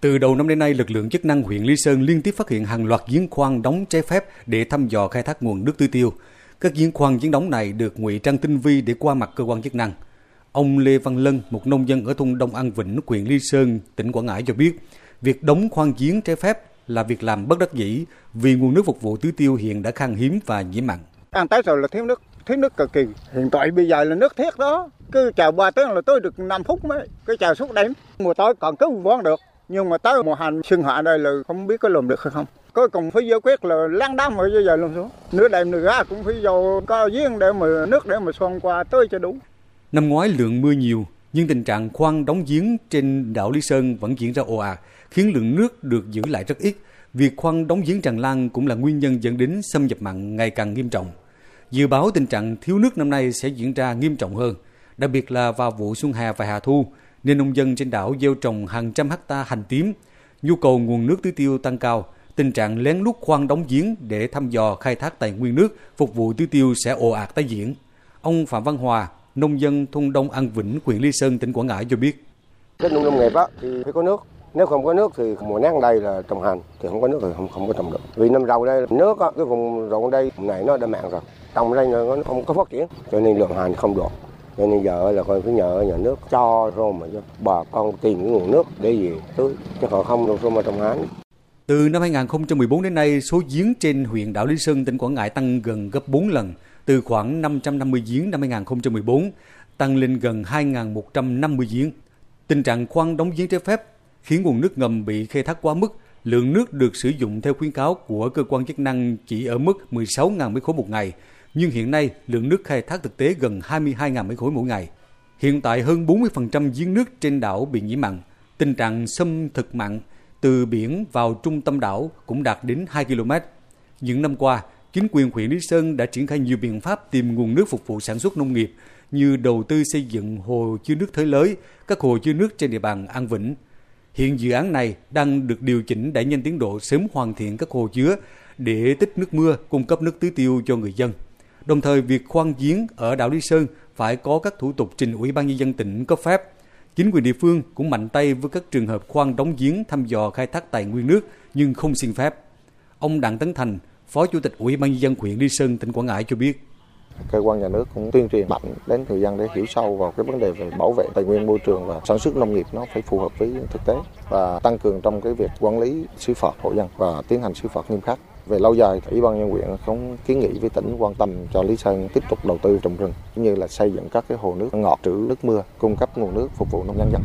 Từ đầu năm đến nay, lực lượng chức năng huyện Lý Sơn liên tiếp phát hiện hàng loạt giếng khoan đóng trái phép để thăm dò khai thác nguồn nước tưới tiêu. Các giếng khoan giếng đóng này được ngụy trang tinh vi để qua mặt cơ quan chức năng. Ông Lê Văn Lân, một nông dân ở thôn Đông An Vĩnh, huyện Lý Sơn, tỉnh Quảng Ngãi cho biết, việc đóng khoan giếng trái phép là việc làm bất đắc dĩ vì nguồn nước phục vụ tưới tiêu hiện đã khan hiếm và nhiễm mặn. Ăn tới rồi là thiếu nước, thiếu nước cực kỳ. Hiện tại bây giờ là nước thiết đó, cứ chờ 3 tiếng là tôi được 5 phút mới, cứ chờ suốt đêm. Mùa tối còn cứu vón được, nhưng mà tới mùa hành xuân hạ đây là không biết có làm được hay không. Cuối cùng phải giải quyết là lăn đám rồi bây giờ luôn xuống. Nửa đêm nửa ra cũng phải vô có giếng để mà nước để mà xoan qua tới cho đủ. Năm ngoái lượng mưa nhiều, nhưng tình trạng khoan đóng giếng trên đảo Lý Sơn vẫn diễn ra ồ ạt, khiến lượng nước được giữ lại rất ít. Việc khoan đóng giếng tràn lan cũng là nguyên nhân dẫn đến xâm nhập mặn ngày càng nghiêm trọng. Dự báo tình trạng thiếu nước năm nay sẽ diễn ra nghiêm trọng hơn, đặc biệt là vào vụ xuân hè và hạ thu, nên nông dân trên đảo gieo trồng hàng trăm hecta hành tím. Nhu cầu nguồn nước tưới tiêu tăng cao, tình trạng lén lút khoan đóng giếng để thăm dò khai thác tài nguyên nước phục vụ tưới tiêu sẽ ồ ạt tái diễn. Ông Phạm Văn Hòa, nông dân thôn Đông An Vĩnh, huyện Lý Sơn, tỉnh Quảng Ngãi cho biết. Cái nông nghiệp á thì phải có nước. Nếu không có nước thì mùa nắng đây là trồng hành thì không có nước thì không không có trồng được. Vì năm đầu đây nước á, cái vùng ruộng đây này nó đã mặn rồi. Trồng đây nó không có phát triển cho nên lượng hành không được. Cho nên giờ là con phải nhờ nhà nước cho rồi mà cho bà con tìm cái nguồn nước để gì tưới chứ họ không đâu sao mà trồng hán Từ năm 2014 đến nay, số giếng trên huyện đảo Lý Sơn, tỉnh Quảng Ngãi tăng gần gấp 4 lần, từ khoảng 550 giếng năm 2014 tăng lên gần 2.150 giếng. Tình trạng khoan đóng giếng trái phép khiến nguồn nước ngầm bị khai thác quá mức, lượng nước được sử dụng theo khuyến cáo của cơ quan chức năng chỉ ở mức 16.000 m khối một ngày, nhưng hiện nay lượng nước khai thác thực tế gần 22.000 mét khối mỗi ngày. Hiện tại hơn 40% giếng nước trên đảo bị nhiễm mặn. Tình trạng xâm thực mặn từ biển vào trung tâm đảo cũng đạt đến 2 km. Những năm qua, chính quyền huyện Lý Sơn đã triển khai nhiều biện pháp tìm nguồn nước phục vụ sản xuất nông nghiệp như đầu tư xây dựng hồ chứa nước Thới Lới, các hồ chứa nước trên địa bàn An Vĩnh. Hiện dự án này đang được điều chỉnh đẩy nhanh tiến độ sớm hoàn thiện các hồ chứa để tích nước mưa cung cấp nước tưới tiêu cho người dân. Đồng thời, việc khoan giếng ở đảo Lý Sơn phải có các thủ tục trình Ủy ban nhân dân tỉnh cấp phép. Chính quyền địa phương cũng mạnh tay với các trường hợp khoan đóng giếng thăm dò khai thác tài nguyên nước nhưng không xin phép. Ông Đặng Tấn Thành, Phó Chủ tịch Ủy ban nhân dân huyện Lý Sơn, tỉnh Quảng Ngãi cho biết. Cơ quan nhà nước cũng tuyên truyền mạnh đến người dân để hiểu sâu vào cái vấn đề về bảo vệ tài nguyên môi trường và sản xuất nông nghiệp nó phải phù hợp với thực tế và tăng cường trong cái việc quản lý xử phạt hộ dân và tiến hành xử phạt nghiêm khắc. Về lâu dài, Ủy ban nhân huyện cũng kiến nghị với tỉnh quan tâm cho Lý Sơn tiếp tục đầu tư trồng rừng cũng như là xây dựng các cái hồ nước ngọt trữ nước mưa cung cấp nguồn nước phục vụ nông dân dân.